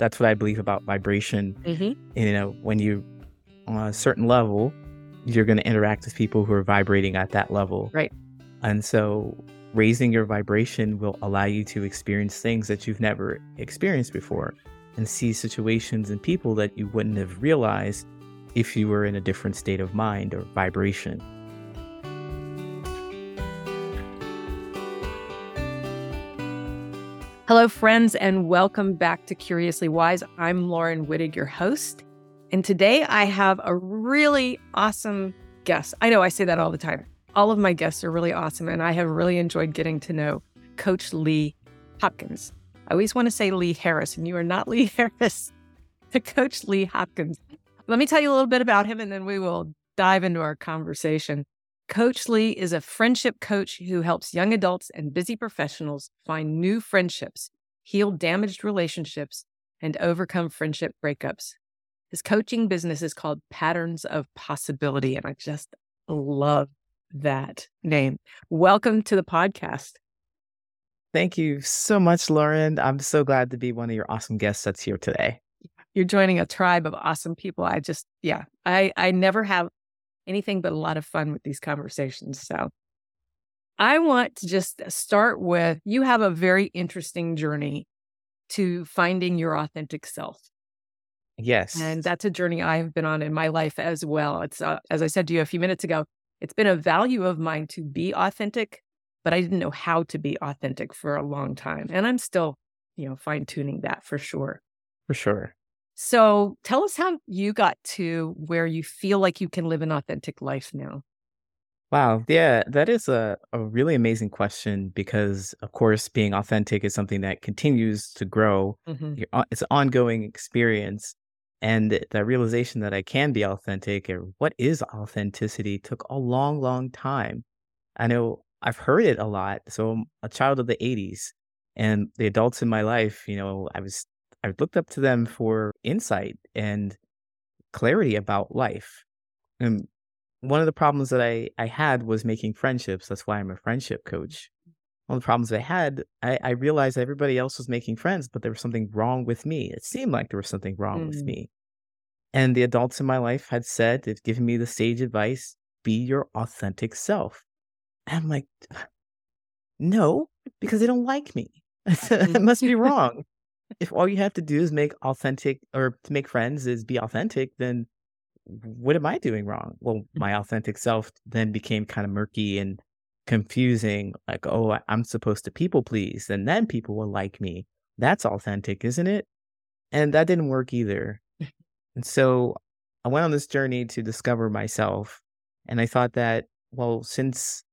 that's what I believe about vibration. Mm-hmm. You know, when you on a certain level, you're going to interact with people who are vibrating at that level. Right. And so raising your vibration will allow you to experience things that you've never experienced before and see situations and people that you wouldn't have realized if you were in a different state of mind or vibration. Hello, friends, and welcome back to Curiously Wise. I'm Laurin Wittig, your host. And today I have a really awesome guest. I know I say that all the time. All of my guests are really awesome, and I have really enjoyed getting to know Coach Lee Hopkins. I always want to say Lee Harris, and you are not Lee Harris, Coach Lee Hopkins. Let me tell you a little bit about him, and then we will dive into our conversation. Coach Lee is a friendship coach who helps young adults and busy professionals find new friendships, heal damaged relationships, and overcome friendship breakups. His coaching business is called Patterns of Possibility, and I just love that name. Welcome to the podcast. Thank you so much, Laurin. I'm so glad to be one of your awesome guests that's here today. You're joining a tribe of awesome people. I just, yeah, I, I never have anything but a lot of fun with these conversations. So I want to just start with you have a very interesting journey to finding your authentic self. Yes. And that's a journey I've been on in my life as well. It's, uh, as I said to you a few minutes ago, it's been a value of mine to be authentic, but I didn't know how to be authentic for a long time. And I'm still, you know, fine tuning that for sure. For sure. So tell us how you got to where you feel like you can live an authentic life now. Wow. Yeah, that is a, a really amazing question because, of course, being authentic is something that continues to grow. Mhm. It's an ongoing experience. And th- the realization that I can be authentic or what is authenticity took a long, long time. I know I've heard it a lot. So I'm a child of the 80s and the adults in my life, you know, I was, I looked up to them for insight and clarity about life. And one of the problems that I, I had was making friendships. That's why I'm a friendship coach. One of the problems I had, I, I realized everybody else was making friends, but there was something wrong with me. It seemed like there was something wrong with Mm. me. And the adults in my life had said, they've given me the sage advice be your authentic self. And I'm like, no, because they don't like me. it must be wrong. If all you have to do is make authentic or to make friends is be authentic, then what am I doing wrong? Well, mm. my authentic self then became kind of murky and confusing. Like, oh, I'm supposed to people please, and then people will like me. That's authentic, isn't it? And that didn't work either. And so I went on this journey to discover myself. And I thought that, well, since,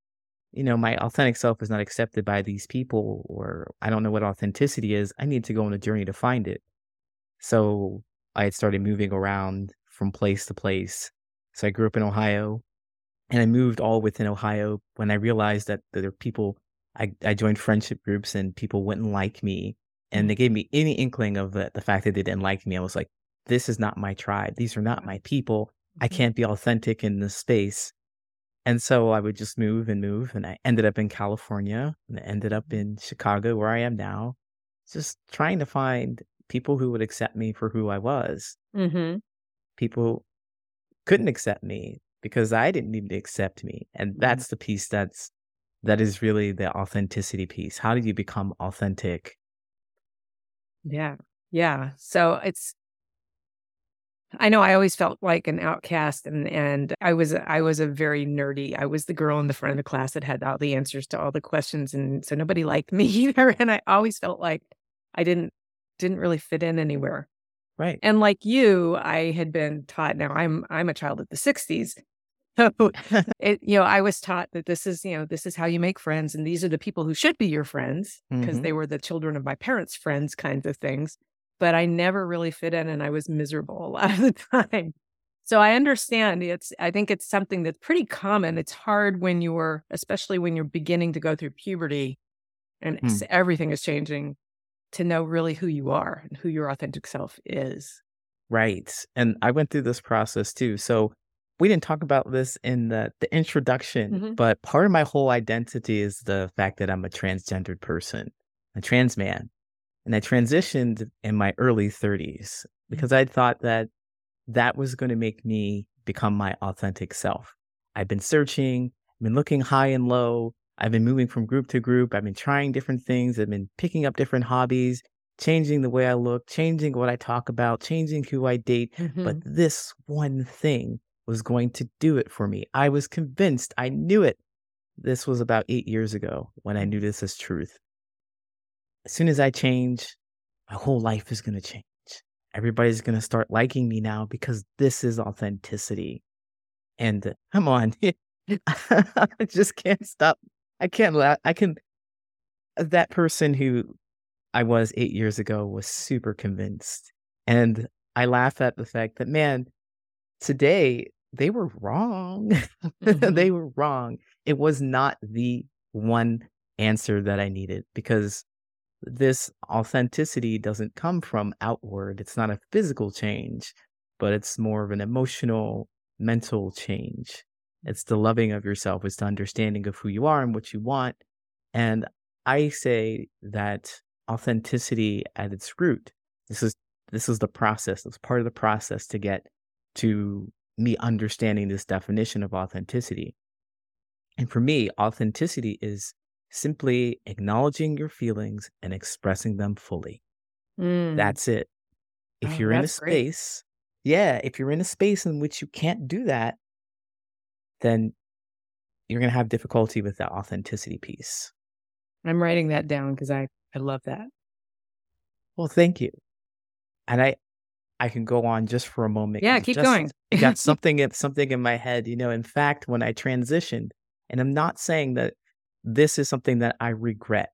you know, my authentic self is not accepted by these people, or I don't know what authenticity is, I need to go on a journey to find it. So I had started moving around from place to place. So I grew up in Ohio and I moved all within Ohio when I realized that there were people, I, I joined friendship groups and people wouldn't like me. And they gave me any inkling of the, the fact that they didn't like me. I was like, this is not my tribe. These are not my people. I Mhm. can't be authentic in this space. And so I would just move and move. And I ended up in California and I ended up in Chicago, where I am now, just trying to find people who would accept me for who I was. Mhm. People couldn't accept me because I didn't need to accept me. And Mhm. that's the piece that's that is really the authenticity piece. How do you become authentic? Yeah. Yeah. So it's I know I always felt like an outcast and and I was I was a very nerdy. I was the girl in the front of the class that had all the answers to all the questions and so nobody liked me either and I always felt like I didn't didn't really fit in anywhere. Right. And like you, I had been taught now I'm I'm a child of the 60s. So it you know, I was taught that this is, you know, this is how you make friends and these are the people who should be your friends because Mhm. they were the children of my parents' friends kinds of things. But I never really fit in and I was miserable a lot of the time. So I understand it's I think it's something that's pretty common. It's hard when you're especially when you're beginning to go through puberty and s- everything is changing to know really who you are and who your authentic self is. Right. And I went through this process too. So we didn't talk about this in the, the introduction, Mhm. but part of my whole identity is the fact that I'm a transgendered person, a trans man. And I transitioned in my early 30s because I thought that that was going to make me become my authentic self. I've been searching, I've been looking high and low. I've been moving from group to group. I've been trying different things. I've been picking up different hobbies, changing the way I look, changing what I talk about, changing who I date. Mhm. But this one thing was going to do it for me. I was convinced. I knew it. This was about eight years ago when I knew this as truth. As soon as I change, my whole life is going to change. Everybody's going to start liking me now because this is authenticity. And uh, come on, I just can't stop. I can't laugh. I can. That person who I was eight years ago was super convinced. And I laugh at the fact that, man, today they were wrong. Mhm. they were wrong. It was not the one answer that I needed because this authenticity doesn't come from outward. It's not a physical change, but it's more of an emotional, mental change. It's the loving of yourself, it's the understanding of who you are and what you want. And I say that authenticity at its root, this is this is the process. It's part of the process to get to me understanding this definition of authenticity. And for me, authenticity is simply acknowledging your feelings and expressing them fully. Mm. That's it. If Oh, you're in a that's great. space, yeah, if you're in a space in which you can't do that, then you're going to have difficulty with that authenticity piece. I'm writing that down because I, I love that. Well, thank you. And I I can go on just for a moment. Yeah, keep just- going. it got something in something in my head. You know, in fact, when I transitioned, and I'm not saying that this is something that I regret.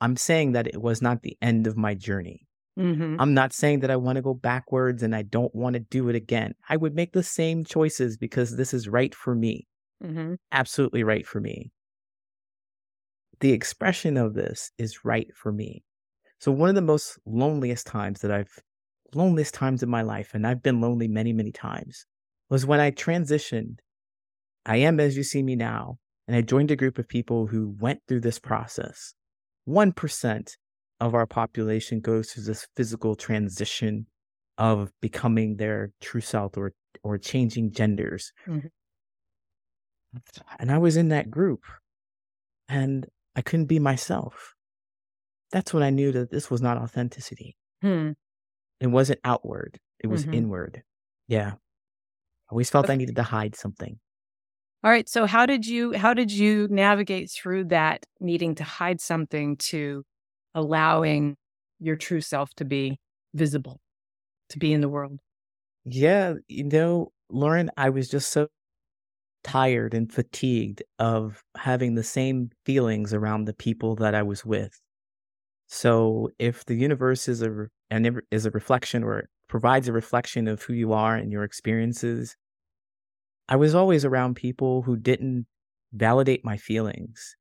I'm saying that it was not the end of my journey. hmm I'm not saying that I want to go backwards and I don't want to do it again. I would make the same choices because this is right for me. hmm Absolutely right for me. The expression of this is right for me. So one of the most loneliest times that I've loneliest times in my life, and I've been lonely many, many times, was when I transitioned. I am as you see me now, and I joined a group of people who went through this process. 1% of our population goes through this physical transition of becoming their true self or or changing genders. Mhm. And I was in that group and I couldn't be myself. That's when I knew that this was not authenticity. Hmm. It wasn't outward, it was Mhm. inward. Yeah. I always felt I needed to hide something. All right. So how did you how did you navigate through that needing to hide something to allowing your true self to be visible, to be in the world? Yeah, you know, Laurin, I was just so tired and fatigued of having the same feelings around the people that I was with. So if the universe is a and is a reflection or provides a reflection of who you are and your experiences, I was always around people who didn't validate my feelings.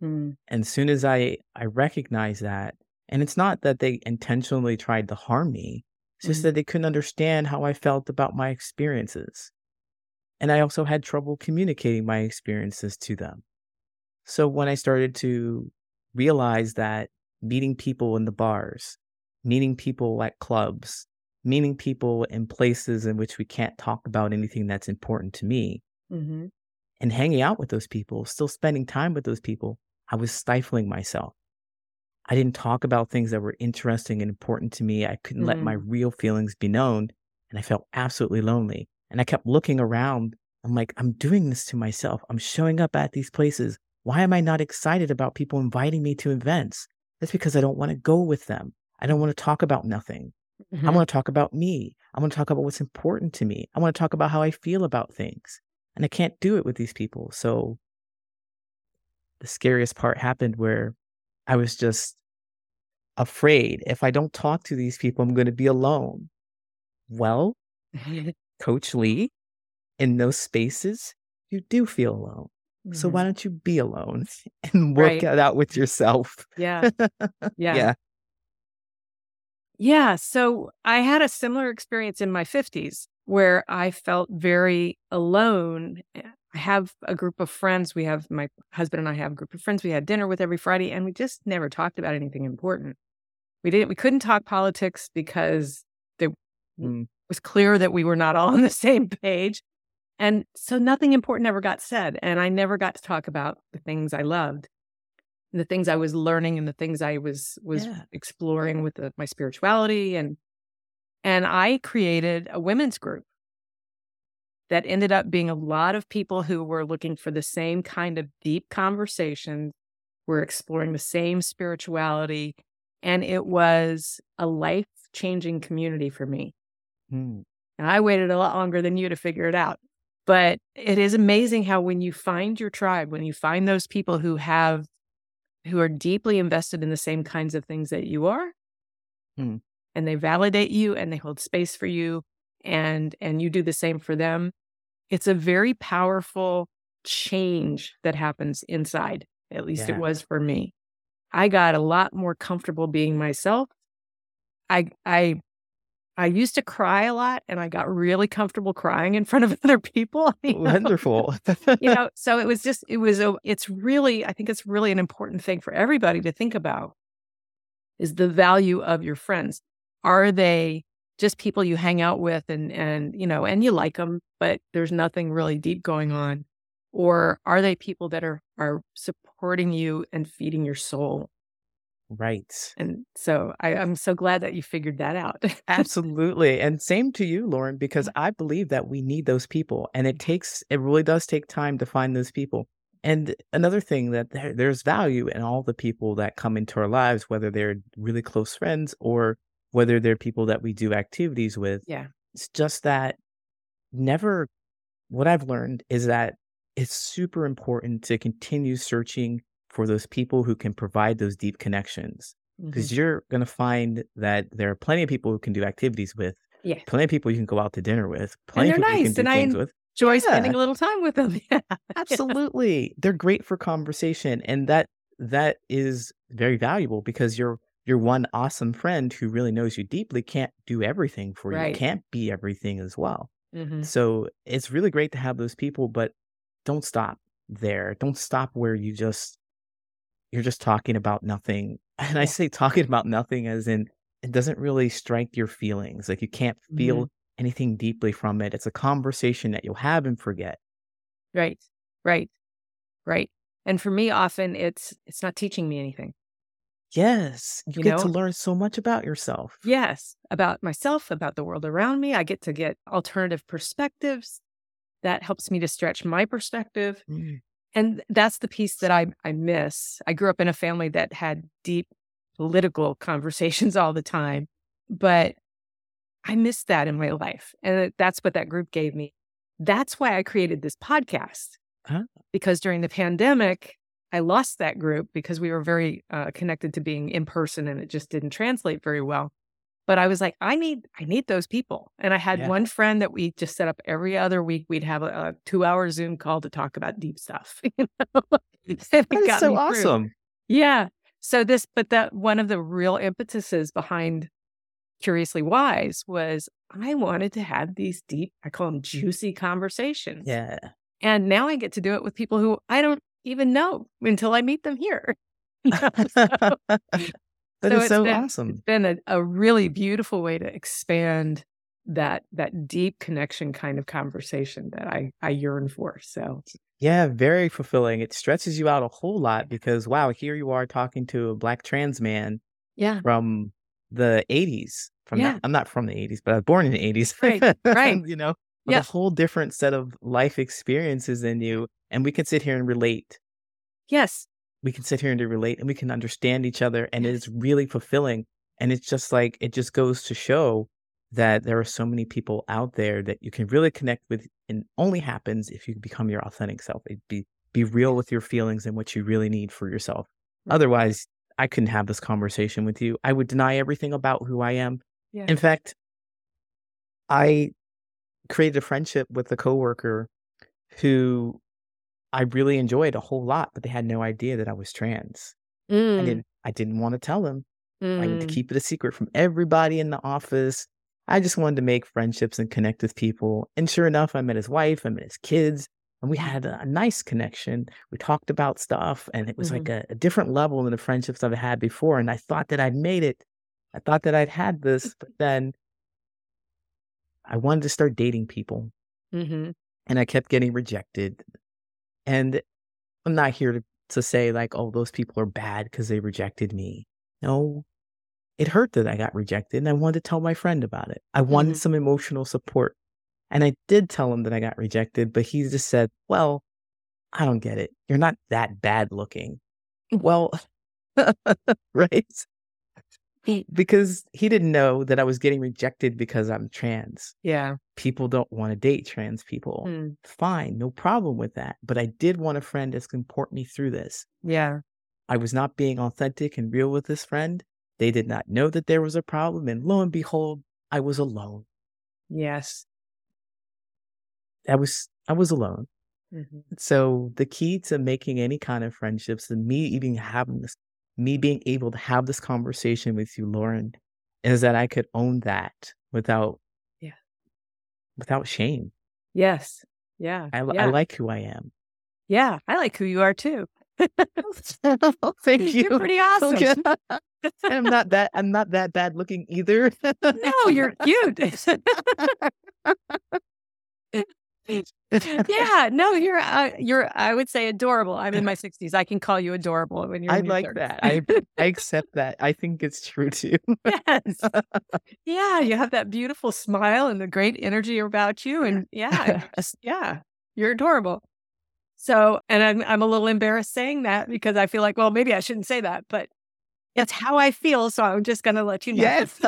Hmm. And as soon as I I recognized that, and it's not that they intentionally tried to harm me, it's just Mhm. that they couldn't understand how I felt about my experiences. And I also had trouble communicating my experiences to them. So when I started to realize that meeting people in the bars, meeting people at clubs, meeting people in places in which we can't talk about anything that's important to me, hmm and hanging out with those people, still spending time with those people, I was stifling myself. I didn't talk about things that were interesting and important to me. I couldn't let my real feelings be known. And I felt absolutely lonely. And I kept looking around. I'm like, I'm doing this to myself. I'm showing up at these places. Why am I not excited about people inviting me to events? That's because I don't want to go with them. I don't want to talk about nothing. I want to talk about me. I want to talk about what's important to me. I want to talk about how I feel about things. And I can't do it with these people. So the scariest part happened where I was just afraid if I don't talk to these people, I'm going to be alone. Well, Coach Lee, in those spaces, you do feel alone. So Mhm. why don't you be alone and work Right. it out with yourself? Yeah. Yeah. yeah. Yeah. So I had a similar experience in my 50s where I felt very alone. Eh, I have a group of friends. We have my husband and I have a group of friends we had dinner with every Friday, and we just never talked about anything important. We didn't we couldn't talk politics because it Mm. was clear that we were not all on the same page. And so nothing important ever got said. And I never got to talk about the things I loved, the things I was learning and the things I was was Yeah. exploring with the, my spirituality and and I created a women's group that ended up being a lot of people who were looking for the same kind of deep conversations, were exploring the same spirituality, and it was a life changing community for me. Mm. And I waited a lot longer than you to figure it out. But it is amazing how when you find your tribe, when you find those people who have who are deeply invested in the same kinds of things that you are, Mm. and they validate you and they hold space for you and and you do the same for them, it's a very powerful change that happens inside. At least Yeah. it was for me. I got a lot more comfortable being myself. I I I used to cry a lot and I got really comfortable crying in front of other people. you know? Wonderful. you know, so it was just, it was, a, it's really, I think it's really an important thing for everybody to think about is the value of your friends. Are they just people you hang out with and, and, you know, and you like them, but there's nothing really deep going on? Or are they people that are, are supporting you and feeding your soul? Right. And so I, I'm so glad that you figured that out. Absolutely. And same to you, Laurin, because mm. I believe that we need those people. And it mm. takes, it really does take time to find those people. And another thing that there, there's value in all the people that come into our lives, whether they're really close friends or whether they're people that we do activities with. yeah. It's just that never, what I've learned is that it's super important to continue searching for those people who can provide those deep connections because you're going to find that there are plenty of people who can do activities with, Yeah. plenty of people you can go out to dinner with, plenty of they're people you can nice, do and I with. Joy spending a little time with them. Yeah. Absolutely. They're great for conversation and that that is very valuable because your your one awesome friend who really knows you deeply can't do everything for you. Can't be everything as well. Mhm. So it's really great to have those people, but don't stop there. Don't stop where you just you're just talking about nothing. And I say talking about nothing as in it doesn't really strike your feelings. Like you can't feel Mhm. anything deeply from it. It's a conversation that you'll have and forget. Right. Right. Right. And for me, often it's it's not teaching me anything. Yes, you, You get to learn so much about yourself. Yes, about myself, about the world around me. I get to get alternative perspectives. That helps me to stretch my perspective. Mm, And that's the piece that I I miss. I grew up in a family that had deep political conversations all the time, but I missed that in my life. And that's what that group gave me. That's why I created this podcast. Huh? Because during the pandemic, I lost that group because we were very uh, connected to being in person and it just didn't translate very well. But I was like, I need, I need those people. And I had Yeah. one friend that we just set up every other week. We'd have a, a two-hour Zoom call to talk about deep stuff. You know, That is so me through. awesome. Yeah. So this, but that one of the real impetuses behind Curiously Wise was I wanted to have these deep, I call them juicy conversations. Yeah. And now I get to do it with people who I don't even know until I meet them here. So- That so is so been- awesome. It's been a, a really beautiful way to expand that that deep connection kind of conversation that I I yearn for. So Yeah, very fulfilling. It stretches you out a whole lot because wow, here you are talking to a black trans man yeah, from the 80s. From Yeah. not, I'm not from the 80s, but I was born in the 80s. Right, right. you know, with Yeah. a whole different set of life experiences in you. And we can sit here and relate. yes, We can sit here and relate and we can understand each other. And it's really fulfilling. And it's just like, it just goes to show that there are so many people out there that you can really connect with. And only happens if you become your authentic self. It be, be real with your feelings and what you really need for yourself. Otherwise, I couldn't have this conversation with you. I would deny everything about who I am. Yeah. In fact, I created a friendship with a coworker who I really enjoyed a whole lot, but they had no idea that I was trans. I Mm, didn't I didn't want to tell them. I wanted to mm, keep it a secret from everybody in the office. I just wanted to make friendships and connect with people. And sure enough, I met his wife, I met his kids, and we had a, nice connection. We talked about stuff, and it was like a, a different level than the friendships I've had before. And I thought that I'd made it. I thought that I'd had this, but then I wanted to start dating people Mm-hmm. and I kept getting rejected. And I'm not here to, to say, like, oh, those people are bad because they rejected me. No, it hurt that I got rejected and I wanted to tell my friend about it. I wanted Mhm. some emotional support. And I did tell him that I got rejected, but he just said, well, I don't get it. You're not that bad looking. Well, right? Because he didn't know that I was getting rejected because I'm trans. Yeah. People don't want to date trans people. Mm. Fine, no problem with that. But I did want a friend that can support me through this. Yeah. I was not being authentic and real with this friend. They did not know that there was a problem. And lo and behold, I was alone. Yes. I was I was alone. Mhm. So the key to making any kind of friendships and me even having this me being able to have this conversation with you, Laurin, is that I could own that without Yeah. without shame. Yes. Yeah. I, yeah. I like who I am. yeah. I like who you are too. Oh, thank you. You're pretty awesome. I'm not that I'm not that bad looking either. No, you're cute. yeah. No, you're uh, you're. I would say adorable. I'm in my 60s. I can call you adorable when you're. I like 30s. that. I I accept that. I think it's true too. yes. Yeah, you have that beautiful smile and the great energy about you, and yeah, just- yeah, you're adorable. So, and I'm I'm a little embarrassed saying that because I feel like, well, maybe I shouldn't say that, but it's how I feel. So I'm just gonna let you know. Yes.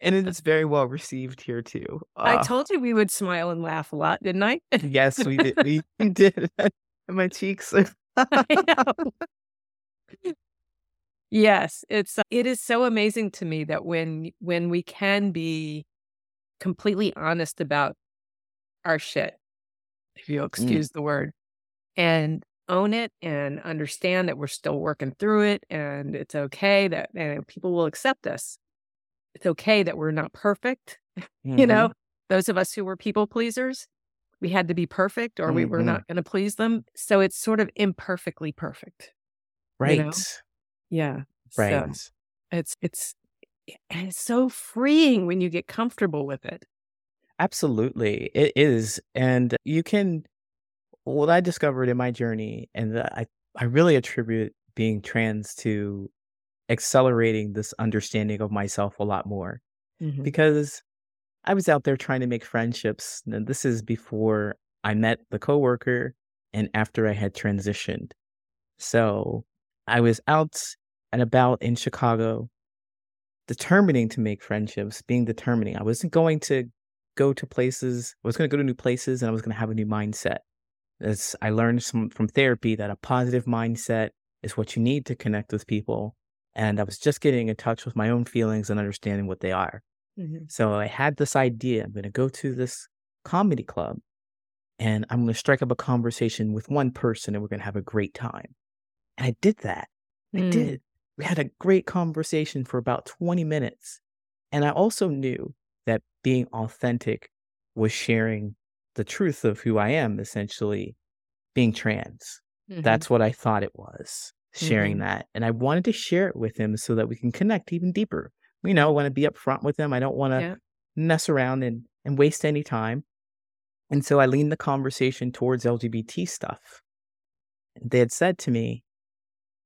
And it is very well received here too. I Uh, told you we would smile and laugh a lot, didn't I? yes, we did. We did. And my cheeks. I yes, it's uh, it is so amazing to me that when when we can be completely honest about our shit, if you'll excuse the word, and own it and understand that we're still working through it and it's okay that and people will accept us. It's okay that we're not perfect. You Mhm. know, those of us who were people pleasers, we had to be perfect or we were Mhm. not going to please them. So it's sort of imperfectly perfect. right. know? Yeah. So Right. it's it's and it's so freeing when you get comfortable with it. Absolutely. It is. And you can, what I discovered in my journey, and I, I really attribute being trans to accelerating this understanding of myself a lot more Mhm. because I was out there trying to make friendships. And this is before I met the coworker and after I had transitioned. So I was out and about in Chicago, determining to make friendships, being determining. I wasn't going to go to places, I was going to go to new places and I was going to have a new mindset. As I learned some, from therapy that a positive mindset is what you need to connect with people. And I was just getting in touch with my own feelings and understanding what they are. Mhm. So I had this idea. I'm going to go to this comedy club and I'm going to strike up a conversation with one person and we're going to have a great time. And I did that. I Mm. did. We had a great conversation for about 20 minutes. And I also knew that being authentic was sharing the truth of who I am, essentially being trans. Mhm. That's what I thought it was, sharing Mhm. that. And I wanted to share it with him so that we can connect even deeper. You know, I want to be upfront with him. I don't want to Yeah. mess around and, and waste any time. And so I leaned the conversation towards LGBT stuff. They had said to me,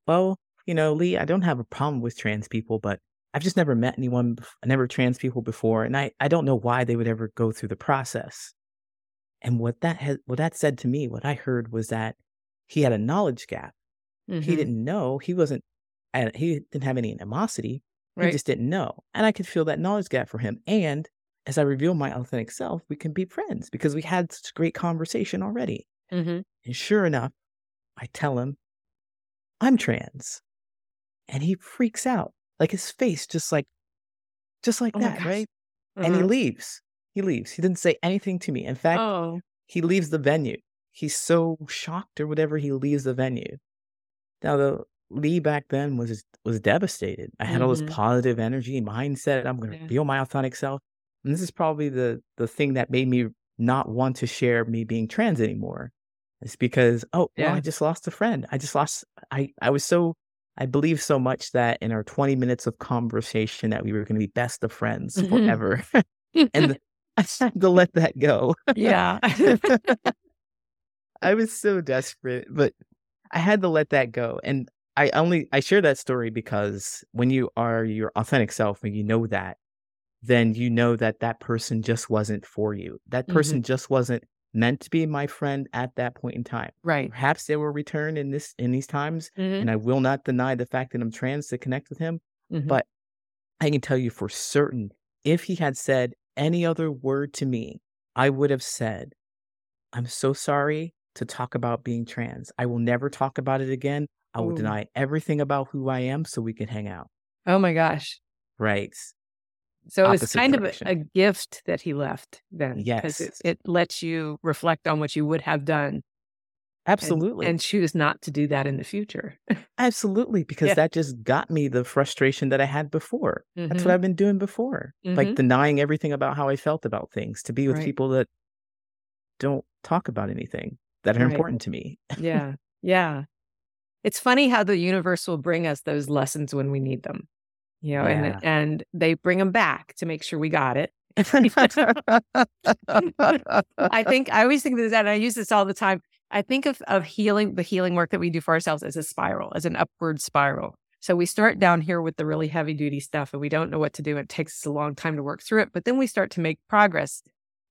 Well, you know, Lee, I don't have a problem with trans people, but I've just never met anyone, never trans people before. And I, I don't know why they would ever go through the process. And what that had, what that said to me, what I heard was that he had a knowledge gap. He Mhm. didn't know. He wasn't, and he didn't have any animosity. He Right. just didn't know. And I could feel that knowledge gap for him. And as I reveal my authentic self, we can be friends because we had such a great conversation already. Mhm. And sure enough, I tell him, I'm trans. And he freaks out. Like his face just like just like Oh that, right? And he Uh-huh. leaves. He leaves. He didn't say anything to me. In fact, Oh. he leaves the venue. He's so shocked or whatever, he leaves the venue. Now the Lee back then was was devastated. I had all this Mhm. positive energy and mindset. I'm gonna Yeah. reveal my authentic self. And this is probably the the thing that made me not want to share me being trans anymore. It's because, oh, well, Yeah. I just lost a friend. I just lost I I was so I believe so much that in our 20 minutes of conversation that we were going to be best of friends Mhm. forever. and I had to let that go. yeah. I was so desperate, but I had to let that go. And I only I share that story because when you are your authentic self and you know that, then you know that that person just wasn't for you. That Mhm. person just wasn't meant to be my friend at that point in time. right. Perhaps they will return in this in these times, Mhm. and I will not deny the fact that I'm trans to connect with him. Mhm. But I can tell you for certain, if he had said any other word to me, I would have said, I'm so sorry to talk about being trans. I will never talk about it again. I will Ooh. deny everything about who I am so we can hang out. oh my gosh. Right. So it was kind of a, a gift that he left then. Because it, it lets you reflect on what you would have done Absolutely. and choose not to do that in the future. Absolutely. Because Yeah. that just got me the frustration that I had before. That's Mhm. what I've been doing before. Mhm. Like denying everything about how I felt about things to be with Right. people that don't talk about anything that are Right. important to me. yeah. Yeah. It's funny how the universe will bring us those lessons when we need them. You know, Yeah. and and they bring them back to make sure we got it. I think I always think of that, and I use this all the time. I think of of healing, the healing work that we do for ourselves as a spiral, as an upward spiral. So we start down here with the really heavy duty stuff, and we don't know what to do. It takes us a long time to work through it, but then we start to make progress.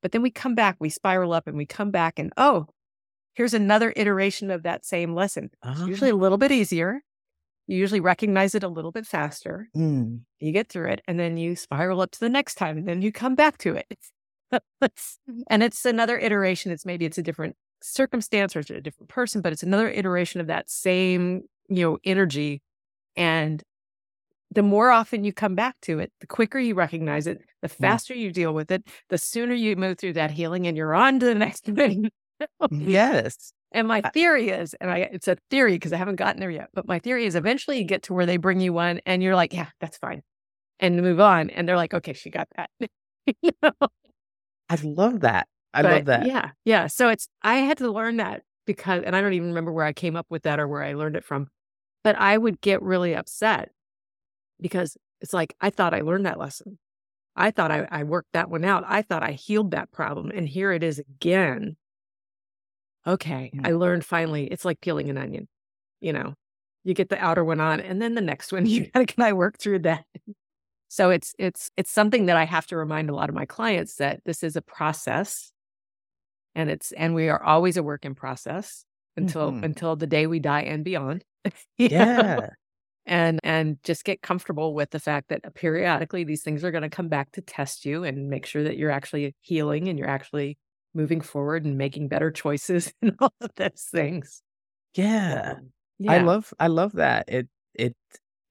But then we come back, we spiral up, and we come back, and oh, here's another iteration of that same lesson. It's usually a little bit easier. You usually recognize it a little bit faster. Mm. You get through it, and then you spiral up to the next time, and then you come back to it. and it's another iteration. It's maybe it's a different circumstance or it's a different person, but it's another iteration of that same, you know, energy. And the more often you come back to it, the quicker you recognize it, the faster you deal with it, the sooner you move through that healing and you're on to the next thing. Yes. And my theory is, and I it's a theory because I haven't gotten there yet, but my theory is eventually you get to where they bring you one and you're like, yeah, that's fine. And move on. And they're like, okay, she got that. You know? I love that. I But love that. Yeah. Yeah. So it's I had to learn that because and I don't even remember where I came up with that or where I learned it from. But I would get really upset because it's like I thought I learned that lesson. I thought I, I worked that one out. I thought I healed that problem. And here it is again. Okay. Mm. I learned finally. It's like peeling an onion. You know, you get the outer one on and then the next one, you gotta can I work through that? So it's it's it's something that I have to remind a lot of my clients that this is a process and it's and we are always a work in process until Mhm. until the day we die and beyond. You know? Yeah. and and just get comfortable with the fact that periodically these things are going to come back to test you and make sure that you're actually healing and you're actually moving forward and making better choices and all of those things. Yeah. Um, I love I love that. It it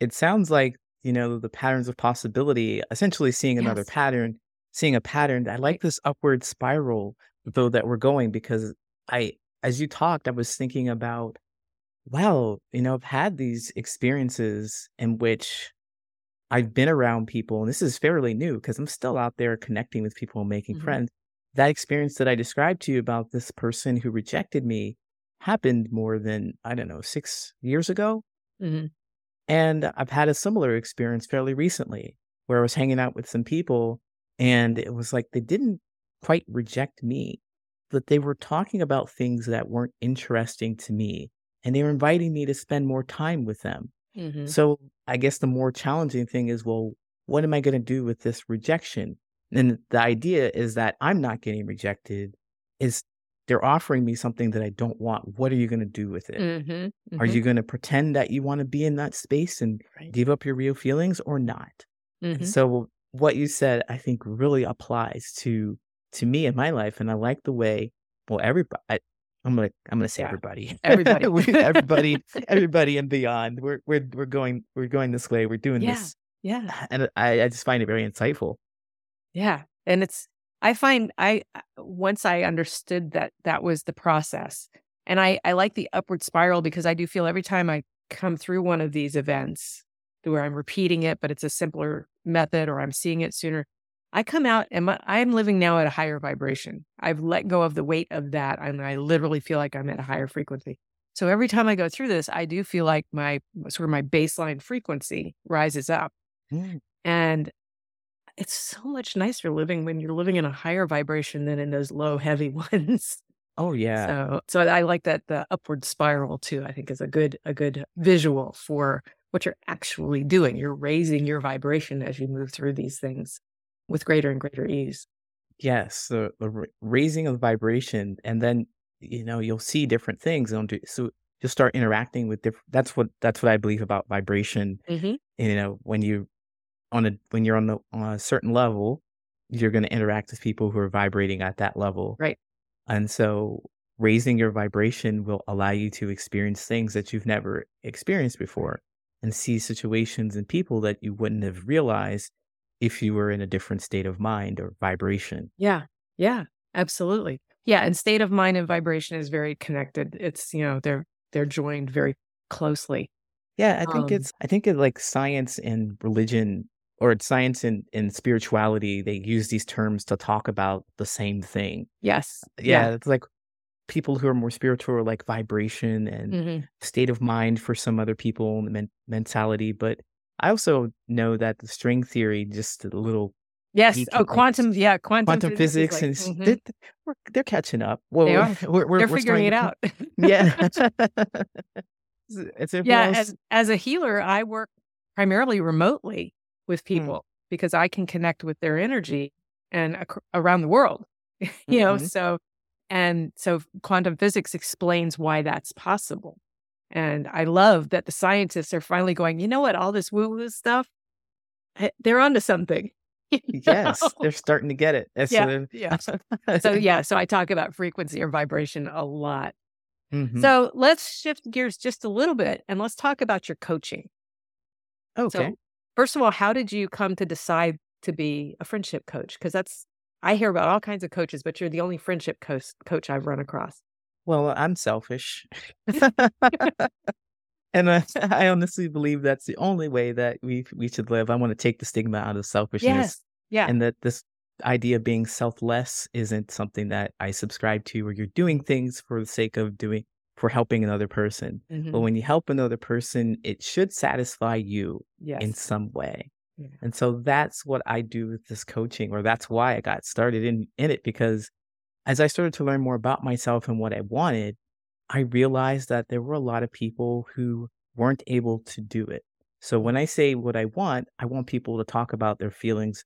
it sounds like, you know, the patterns of possibility, essentially seeing another Yes. pattern, seeing a pattern. I like this upward spiral though that we're going because I as you talked, I was thinking about well, you know, I've had these experiences in which I've been around people, and this is fairly new because I'm still out there connecting with people and making Mhm. friends. That experience that I described to you about this person who rejected me happened more than, I don't know, six years ago. Mhm. And I've had a similar experience fairly recently where I was hanging out with some people and it was like they didn't quite reject me, but they were talking about things that weren't interesting to me. And they were inviting me to spend more time with them. Mhm. So I guess the more challenging thing is, well, what am I going to do with this rejection? And the idea is that I'm not getting rejected, is they're offering me something that I don't want. What are you going to do with it? Mhm. Are Mhm. you going to pretend that you want to be in that space and Right. give up your real feelings or not? Mhm. so what you said, I think really applies to to me in my life. And I like the way, well, everybody, I, I'm gonna I'm gonna say Yeah. everybody, Everybody. We- everybody, everybody and beyond. We're we're we're going we're going this way. We're doing Yeah. this, Yeah. and I I just find it very insightful. Yeah. And it's, I find I, I- once I understood that that was the process, and I, I like the upward spiral because I do feel every time I come through one of these events where I'm repeating it, but it's a simpler method or I'm seeing it sooner, I come out and my, I'm living now at a higher vibration. I've let go of the weight of that. And I literally feel like I'm at a higher frequency. So every time I go through this, I do feel like my sort of my baseline frequency rises up. Mm. And it's so much nicer living when you're living in a higher vibration than in those low, heavy ones. Oh yeah. So so I like that the upward spiral too, I think is a good a good visual for what you're actually doing. You're raising your vibration as you move through these things with greater and greater ease. Yes, the, the raising of the vibration, and then you know you'll see different things. And so you'll start interacting with different. That's what that's what I believe about vibration. Mm-hmm. You know, when you on a when you're on the on a certain level, you're going to interact with people who are vibrating at that level, Right. and so raising your vibration will allow you to experience things that you've never experienced before, and see situations and people that you wouldn't have realized if you were in a different state of mind or vibration. Yeah. Yeah. Absolutely. Yeah. And state of mind and vibration is very connected. It's, you know, they're they're joined very closely. Yeah, I think Um it's I think it like science and religion or it's science and, and spirituality, they use these terms to talk about the same thing. yes. Yeah. Yeah, it's like people who are more spiritual are like vibration and hmm state of mind for some other people, and men- mentality. But I also know that the string theory, just a little Yes. Oh, quantum. Yeah. Quantum, quantum physics, and like, s- mhm, they, we're, they're catching up. they Well, are. we're we're, They're we're figuring it to, out. yeah. It's if Yeah, as as a healer, I work primarily remotely with Mm, people because I can connect with their energy and ac- around the world. you know, mhm. so and so quantum physics explains why that's possible. And I love that the scientists are finally going, you know what, all this woo-woo stuff, eh, they're onto something. you Yes, they're starting to get it. Yeah, they're- yeah. So yeah, so I talk about frequency or vibration a lot. Mhm. So let's shift gears just a little bit and let's talk about your coaching. Okay. So, first of all, how did you come to decide to be a friendship coach? Because that's, I hear about all kinds of coaches, but you're the only friendship coach, coach I've run across. Well, I'm selfish. and I, I honestly believe that's the only way that we we should live. I want to take the stigma out of selfishness Yes. Yeah. and that this idea of being selfless isn't something that I subscribe to where you're doing things for the sake of doing for helping another person. But Mhm. when you help another person, it should satisfy you in some way. Yeah. And so that's what I do with this coaching, or that's why I got started in, in it. Because as I started to learn more about myself and what I wanted, I realized that there were a lot of people who weren't able to do it. So when I say what I want, I want people to talk about their feelings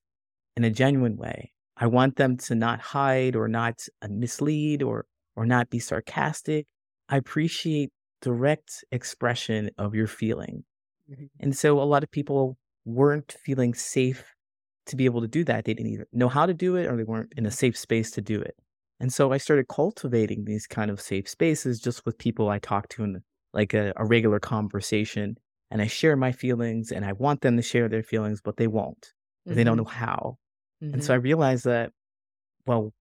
in a genuine way. I want them to not hide or not mislead or or not be sarcastic. I appreciate direct expression of your feeling. Mhm. And so a lot of people weren't feeling safe to be able to do that. They didn't even know how to do it or they weren't in a safe space to do it. And so I started cultivating these kind of safe spaces just with people I talk to in like a, a regular conversation. And I share my feelings and I want them to share their feelings, but they won't. They don't Mhm. know how. And Mhm. so I realized that, well,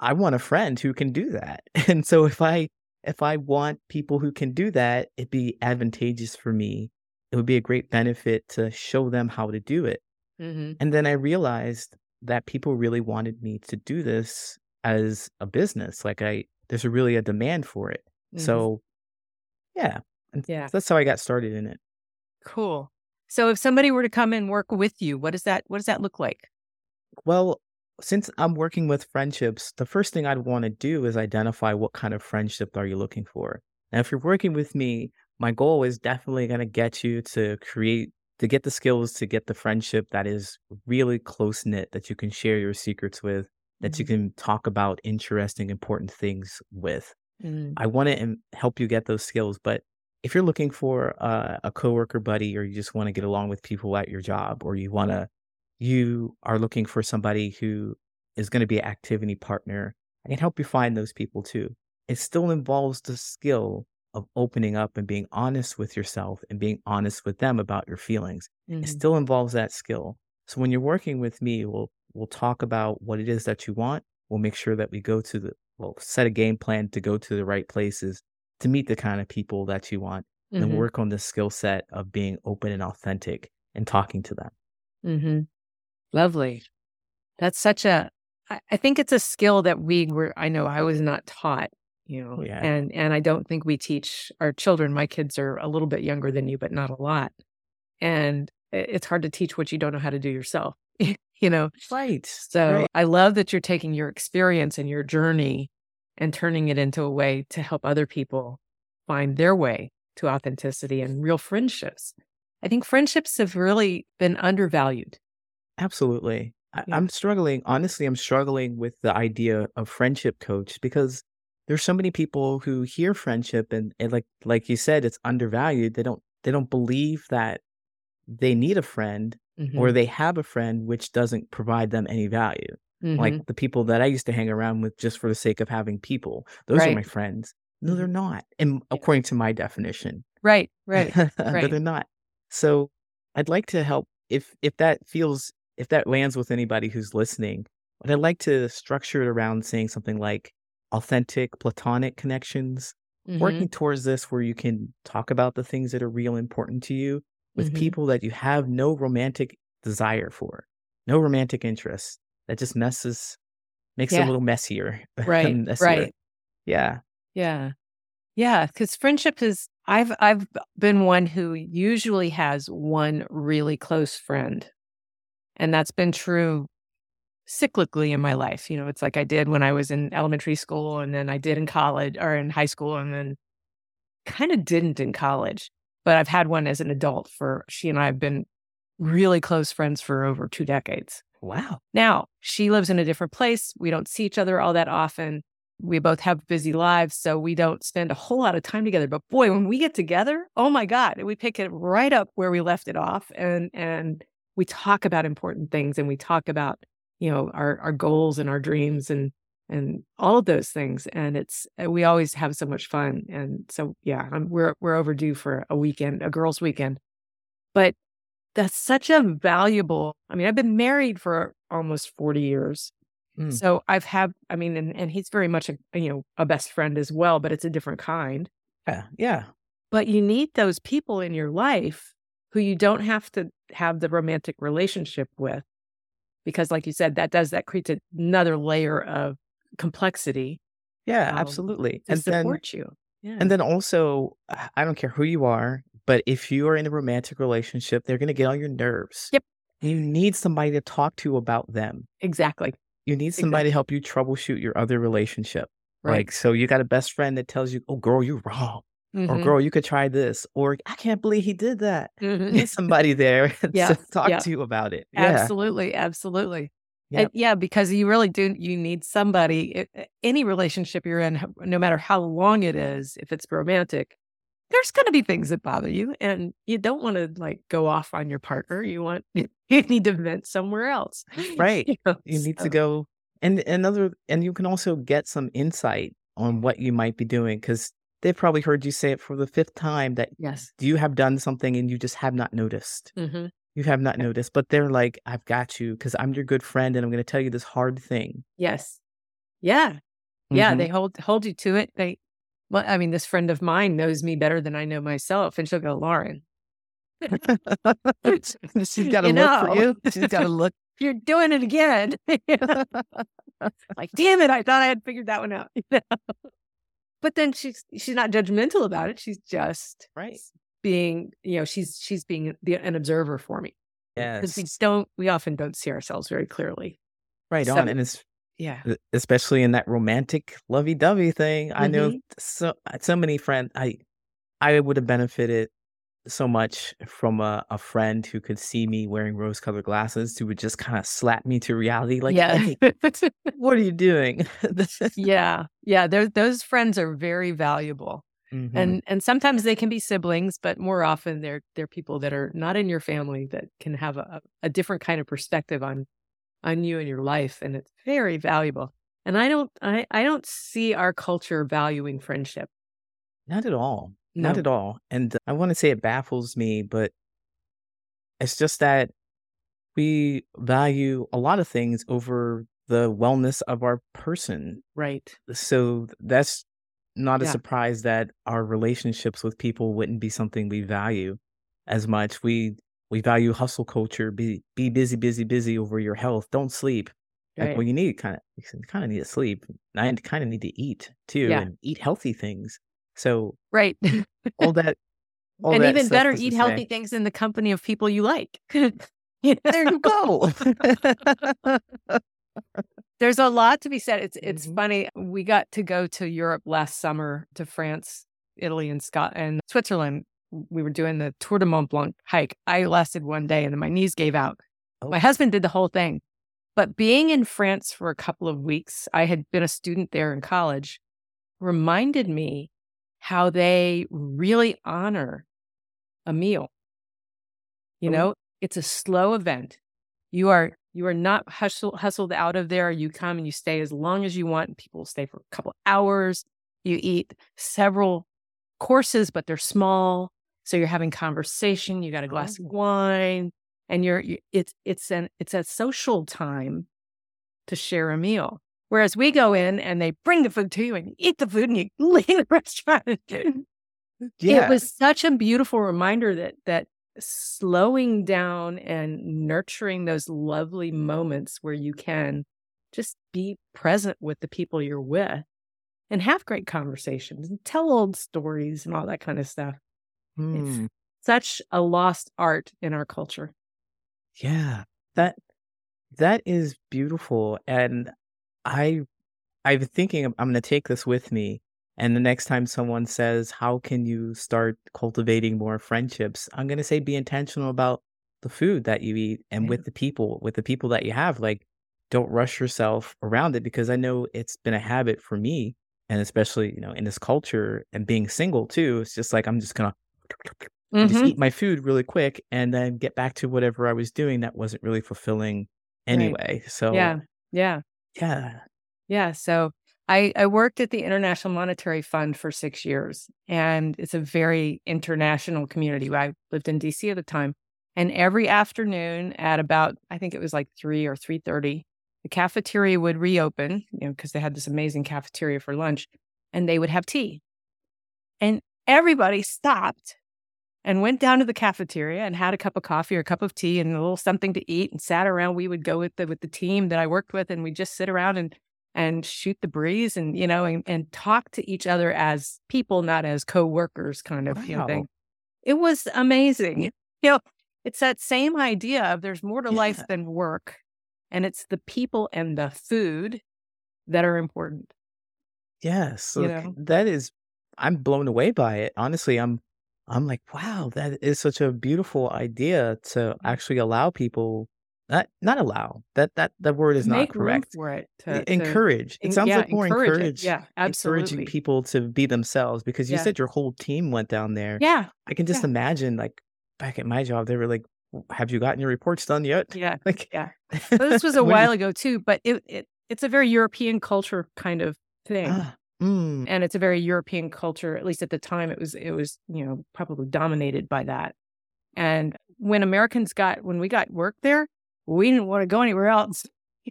I want a friend who can do that. And so if I if I want people who can do that, it'd be advantageous for me. It would be a great benefit to show them how to do it. Mhm. And then I realized that people really wanted me to do this as a business. Like I there's really a demand for it. Mhm. So yeah. Yeah. that's how I got started in it. Cool. So if somebody were to come and work with you, what does that what does that look like? Well, since I'm working with friendships, the first thing I'd want to do is identify what kind of friendship are you looking for. Now, if you're working with me, my goal is definitely going to get you to create, to get the skills to get the friendship that is really close knit, that you can share your secrets with, that you Mhm. can talk about interesting, important things with. Mm. I want to help you get those skills. But if you're looking for uh, a coworker buddy, or you just want to get along with people at your job, or you want to, you are looking for somebody who is going to be an activity partner, I can help you find those people too. It still involves the skill of opening up and being honest with yourself and being honest with them about your feelings. It Mhm. still involves that skill. So when you're working with me, we'll we'll talk about what it is that you want. We'll make sure that we go to the well, set a game plan to go to the right places to meet the kind of people that you want, and then Mhm. work on the skill set of being open and authentic and talking to them. Mhm. Lovely. That's such a, I think it's a skill that we were I know I was not taught you know. Oh, yeah. And and I don't think we teach our children. My kids are a little bit younger than you, but not a lot. And it's hard to teach what you don't know how to do yourself. you know. Right. So right. I love that you're taking your experience and your journey and turning it into a way to help other people find their way to authenticity and real friendships. I think friendships have really been undervalued. Absolutely. I, Yeah. I'm struggling. Honestly, I'm struggling with the idea of friendship coach because there's so many people who hear friendship and, and like like you said, it's undervalued. They don't they don't believe that they need a friend or Mhm, they have a friend which doesn't provide them any value. Like the people that I used to hang around with just for the sake of having people. Those are Right. my friends. No, they're Mhm. not. And according to my definition. Right, right, but right. they're not. So I'd like to help if if that feels if that lands with anybody who's listening, but I'd like to structure it around saying something like authentic platonic connections, Mhm, working towards this where you can talk about the things that are real important to you with mhm. people that you have no romantic desire for, no romantic interest. That just messes makes it a little messier. Right, messier. right. Yeah. Yeah. Yeah, because friendship is I've I've been one who usually has one really close friend. And that's been true cyclically in my life. You know, it's like I did when I was in elementary school and then I did in college or in high school and then kind of didn't in college. But I've had one as an adult for she and I have been really close friends for over two decades. Wow. Now, she lives in a different place. We don't see each other all that often. We both have busy lives, so we don't spend a whole lot of time together. But boy, when we get together, oh my God, we pick it right up where we left it off and and we talk about important things and we talk about, you know, our our goals and our dreams and and all of those things. And it's uh, we always have so much fun. And so yeah, I'm, we're we're overdue for a weekend, a girls' weekend. But that's such a valuable. I mean, I've been married for almost 40 years. Mm. So I've had, I mean, and, and he's very much a, you know, a best friend as well, but it's a different kind. Yeah. Yeah. But you need those people in your life who you don't have to have the romantic relationship with. Because, like you said, that does, that creates another layer of complexity Yeah. um, Absolutely. And then support you. Yeah. And then also, I don't care who you are, but if you are in a romantic relationship, they're going to get on your nerves. Yep. You need somebody to talk to about them. exactly. You need somebody to help you troubleshoot your other relationship. Right. Like, so you got a best friend that tells you, oh, girl, you're wrong. Or, Mhm, girl, you could try this. Or, I can't believe he did that. Mhm. need somebody there to talk yeah. to you about it. Yeah. Absolutely. Absolutely. And Yep. yeah, because you really do. You need somebody. i- i- Any relationship you're in, no matter how long it is, if it's romantic, there's going to be things that bother you, and you don't want to like go off on your partner. You want you need to vent somewhere else. Right. You, know, You need to go and another and you can also get some insight on what you might be doing because they've probably heard you say it for the fifth time that Yes. you have done something and you just have not noticed. hmm You have not noticed, but they're like, I've got you because I'm your good friend and I'm going to tell you this hard thing. Yes. Yeah. Yeah. Mhm. They hold hold you to it. They. Well, I mean, this friend of mine knows me better than I know myself, and she'll go, Laurin. She's got to You look for you. She's got to look. you're doing it again. like, damn it, I thought I had figured that one out. you know? But then she's she's not judgmental about it. She's just Right. being, you know, she's she's being the, an observer for me because we don't we often don't see ourselves very clearly. Right So- on. And it's Yeah. especially in that romantic lovey-dovey thing. I know Mhm. so so many friends. I I would have benefited so much from a, a friend who could see me wearing rose-colored glasses who would just kind of slap me to reality. Like, yeah. "Hey, what are you doing? yeah. Yeah. Those friends are very valuable. Mhm. And and sometimes they can be siblings, but more often they're they're people that are not in your family that can have a, a different kind of perspective on on you and your life, and it's very valuable. And I don't I, I don't see our culture valuing friendship. not at all. Not at all. And I want to say it baffles me, but it's just that we value a lot of things over the wellness of our person. Right. So that's not a Yeah. surprise that our relationships with people wouldn't be something we value as much. We we value hustle culture, be be busy, busy, busy over your health. Don't sleep. Like, Right. well, you need kind of you kind of need to sleep. I kind of need to eat too, Yeah. and eat healthy things. So Right. all that, all and that even better, eat healthy say, things in the company of people you like. You there you go. There's a lot to be said. It's it's Mhm. funny. We got to go to Europe last summer to France, Italy, and Scotland, and Switzerland. We were doing the Tour de Mont Blanc hike. I lasted one day and then my knees gave out. My Oh. husband did the whole thing. But being in France for a couple of weeks, I had been a student there in college, reminded me how they really honor a meal. You Oh. know, it's a slow event. You are you are not hustle, hustled out of there. You come and you stay as long as you want. People stay for a couple hours. You eat several courses, but they're small. So you're having conversation. You got a glass of Oh. wine, and you're you, it's it's an it's a social time to share a meal. Whereas we go in and they bring the food to you and you eat the food and you leave the restaurant. It was such a beautiful reminder that that slowing down and nurturing those lovely moments where you can just be present with the people you're with and have great conversations and tell old stories and all that kind of stuff. It's Hmm. such a lost art in our culture. Yeah. That that is beautiful, and I I've been thinking I'm going to take this with me. And the next time someone says, How can you start cultivating more friendships? I'm going to say, Be intentional about the food that you eat and with the people, with the people that you have. Like, don't rush yourself around it because I know it's been a habit for me. And especially, you know, in this culture and being single too, it's just like, I'm just going to just Mhm. eat my food really quick and then get back to whatever I was doing that wasn't really fulfilling Right. anyway. So, Yeah. Yeah. Yeah. Yeah. So I, I worked at the International Monetary Fund for six years, and it's a very international community. I lived in DC at the time, and every afternoon at about I think it was like three or three thirty, the cafeteria would reopen, you know, because they had this amazing cafeteria for lunch, and they would have tea, and everybody stopped and went down to the cafeteria and had a cup of coffee or a cup of tea and a little something to eat and sat around. We would go with the with the team that I worked with, and we'd just sit around and and shoot the breeze and you know and, and talk to each other as people not as co-workers kind of you know Wow. thing it was amazing you know it's that same idea of there's more to life than work and it's the people and the food that are important Yes. you know that is, I'm blown away by it. Honestly, I'm, I'm like, wow, that is such a beautiful idea to Mhm. actually allow people, not, not allow, that, that, that word is not make room correct. for it to, to Encourage. It sounds yeah like more encourage encourage, yeah encouraging people to be themselves because you yeah said your whole team went down there. yeah I can just imagine, like, back at my job, they were like, have you gotten your reports done yet? yeah Like, yeah well this was a while ago too but it, it it's a very european culture kind of thing ah, mm, and it's a very European culture. At least at the time, it was it was you know probably dominated by that. And when Americans got when we got work there, we didn't want to go anywhere else.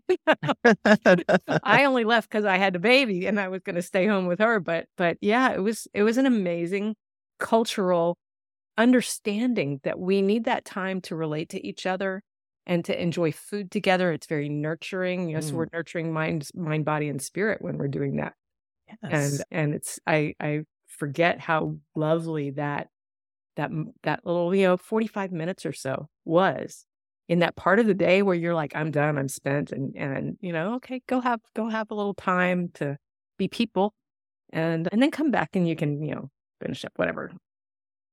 I only left because I had a baby and I was going to stay home with her. But but yeah, it was it was an amazing cultural understanding that we need that time to relate to each other and to enjoy food together. It's very nurturing. Yes, Mm, we're nurturing mind, mind, body, and spirit when we're doing that yes. and it's i i forget how lovely that that that little you know 45 minutes or so was in that part of the day where you're like i'm done i'm spent and and you know okay go have go have a little time to be people and and then come back and you can you know finish up whatever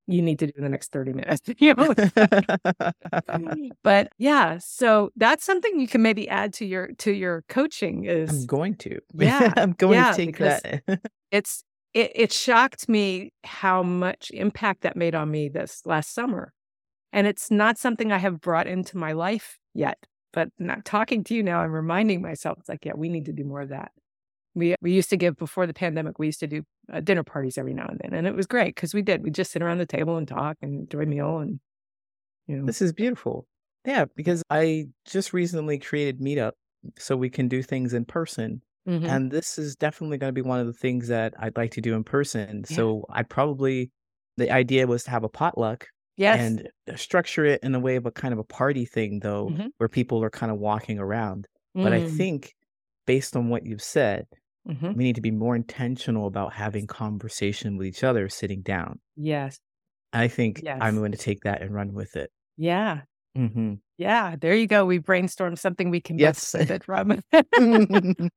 you need to do in the next 30 minutes you know but yeah so that's something you can maybe add to your to your coaching is I'm going to. yeah I'm going to take that. it's it, it shocked me how much impact that made on me this last summer and it's not something i have brought into my life yet but not talking to you now i'm reminding myself it's like yeah we need to do more of that we we used to give before the pandemic we used to do uh, dinner parties every now and then and it was great because we did we just sit around the table and talk and enjoy a meal and you know This is beautiful. Yeah, because I just recently created Meetup so we can do things in person. hmm And this is definitely going to be one of the things that I'd like to do in person. yeah So I probably, the idea was to have a potluck yes and uh, structure it in a way of a kind of a party thing, though, hmm where people are kind of walking around. But I Mm. think based on what you've said, Mhm. we need to be more intentional about having conversation with each other sitting down. Yes. I think I'm going to take that and run with it. Yeah. hmm Yeah. There you go. We brainstormed something we can both Yes. benefit from.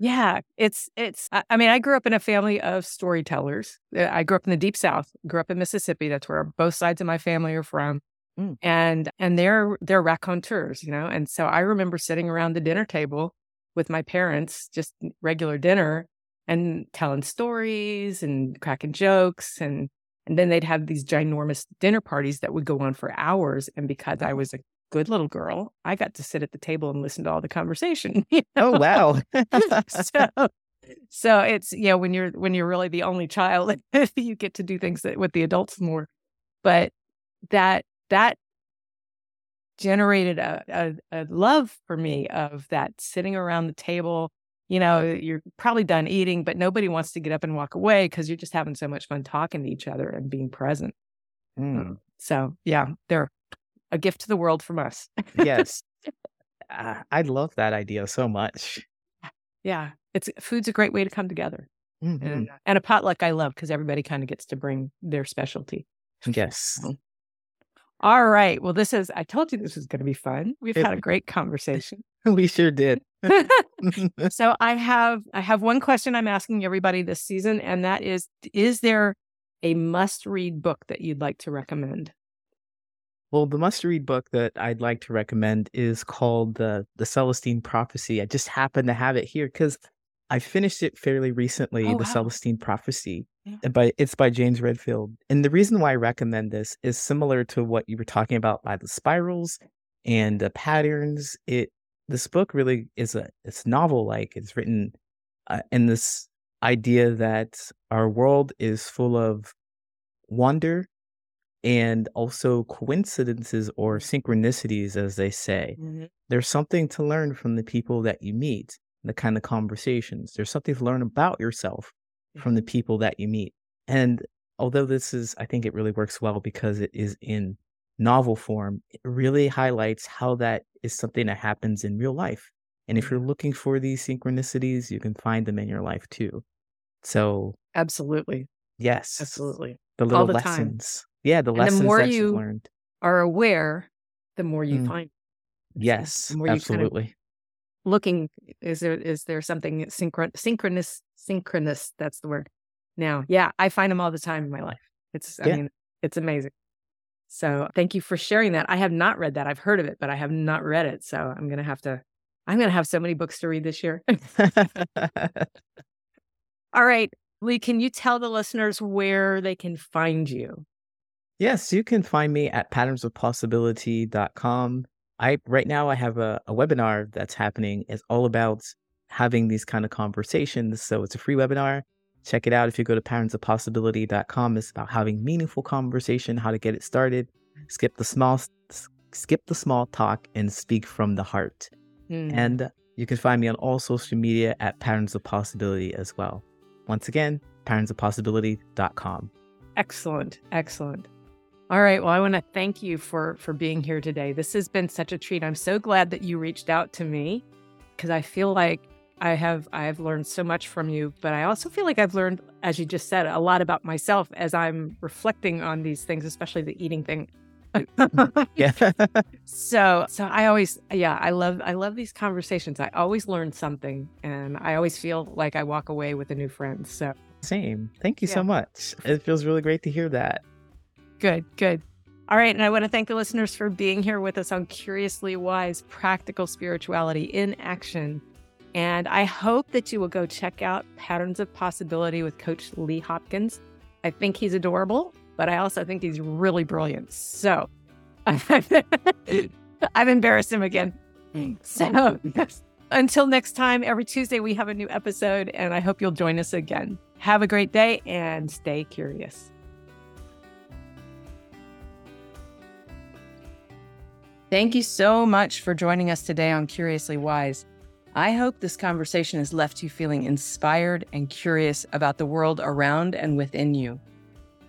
Yeah, it's it's I I mean, I grew up in a family of storytellers. Uh, I grew up in the deep south, grew up in Mississippi. That's where both sides of my family are from. Mm. And and they're they're raconteurs, you know. And so I remember sitting around the dinner table with my parents, just regular dinner, and telling stories and cracking jokes and and then they'd have these ginormous dinner parties that would go on for hours. And because I was a good little girl, I got to sit at the table and listen to all the conversation. you oh wow. so so it's you know when you're when you're really the only child you get to do things that with the adults more but that that generated a, a, a love for me of that sitting around the table you know you're probably done eating but nobody wants to get up and walk away because you're just having so much fun talking to each other and being present Mm, so yeah they're a gift to the world from us yes. Uh, I love that idea so much. yeah it's food's a great way to come together Mhm. and, and a potluck I love because everybody kind of gets to bring their specialty. Yes. All right. Well, this is, I told you this was going to be fun. We've It- had a great conversation. we sure did. so I have, I have one question I'm asking everybody this season, and that is, is there a must read book that you'd like to recommend? Well, the must-read book that I'd like to recommend is called the the Celestine Prophecy. I just happen to have it here because I finished it fairly recently. Oh, the wow. Celestine Prophecy, Yeah. by it's by James Redfield. And the reason why I recommend this is similar to what you were talking about by the spirals and the patterns. It this book really is a it's novel like. It's written uh, in this idea that our world is full of wonder and also coincidences or synchronicities, as they say. There's something to learn from the people that you meet, the kind of conversations. There's something to learn about yourself from the people that you meet. And although this is, I think it really works well because it is in novel form, it really highlights how that is something that happens in real life. And if you're looking for these synchronicities, you can find them in your life too. So, Absolutely. yes, Absolutely. the little the time. lessons. Yeah, the the lessons more that you- learned. Are aware, the more you Mm. find. Yes, the more you kind of- absolutely. looking is there is there something synchron synchronous synchronous that's the word now. Yeah i find them all the time in my life. It's i Yeah. mean it's amazing. So thank you for sharing that. I have not read that. I've heard of it but i have not read it so i'm gonna have to i'm gonna have so many books to read this year. All right lee can you tell the listeners where they can find you? Yes, you can find me at patternsofpossibility.com. I right now I have a, a webinar that's happening. It's all about having these kind of conversations. So it's a free webinar. Check it out if you go to patternsofpossibility.com. It's about having meaningful conversation, how to get it started. Skip the small skip the small talk and speak from the heart. Hmm. And you can find me on all social media at Patterns of Possibility as well. Once again, patternsofpossibility.com. Excellent. Excellent. All right. Well, I want to thank you for for being here today. This has been such a treat. I'm so glad that you reached out to me because I feel like I have I have learned so much from you, but I also feel like I've learned, as you just said, a lot about myself as I'm reflecting on these things, especially the eating thing. Yeah. so so I always yeah, I love I love these conversations. I always learn something and I always feel like I walk away with a new friend. So Same. Thank you Yeah. so much. It feels really great to hear that. Good, good. All right. And I want to thank the listeners for being here with us on Curiously Wise Practical Spirituality in Action. And I hope that you will go check out Patterns of Possibility with Coach Lee Hopkins. I think he's adorable, but I also think he's really brilliant. So I've embarrassed him again. So until next time, every Tuesday we have a new episode, and I hope you'll join us again. Have a great day and stay curious. Thank you so much for joining us today on Curiously Wise. I hope this conversation has left you feeling inspired and curious about the world around and within you.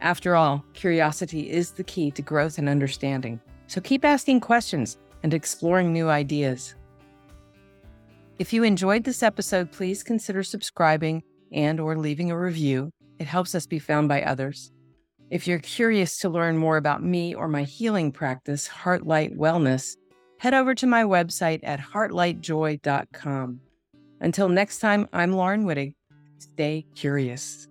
After all, curiosity is the key to growth and understanding. So keep asking questions and exploring new ideas. If you enjoyed this episode, please consider subscribing and or leaving a review. It helps us be found by others. If you're curious to learn more about me or my healing practice, Heartlight Wellness, head over to my website at heartlightjoy.com. Until next time, I'm Laurin Wittig. Stay curious.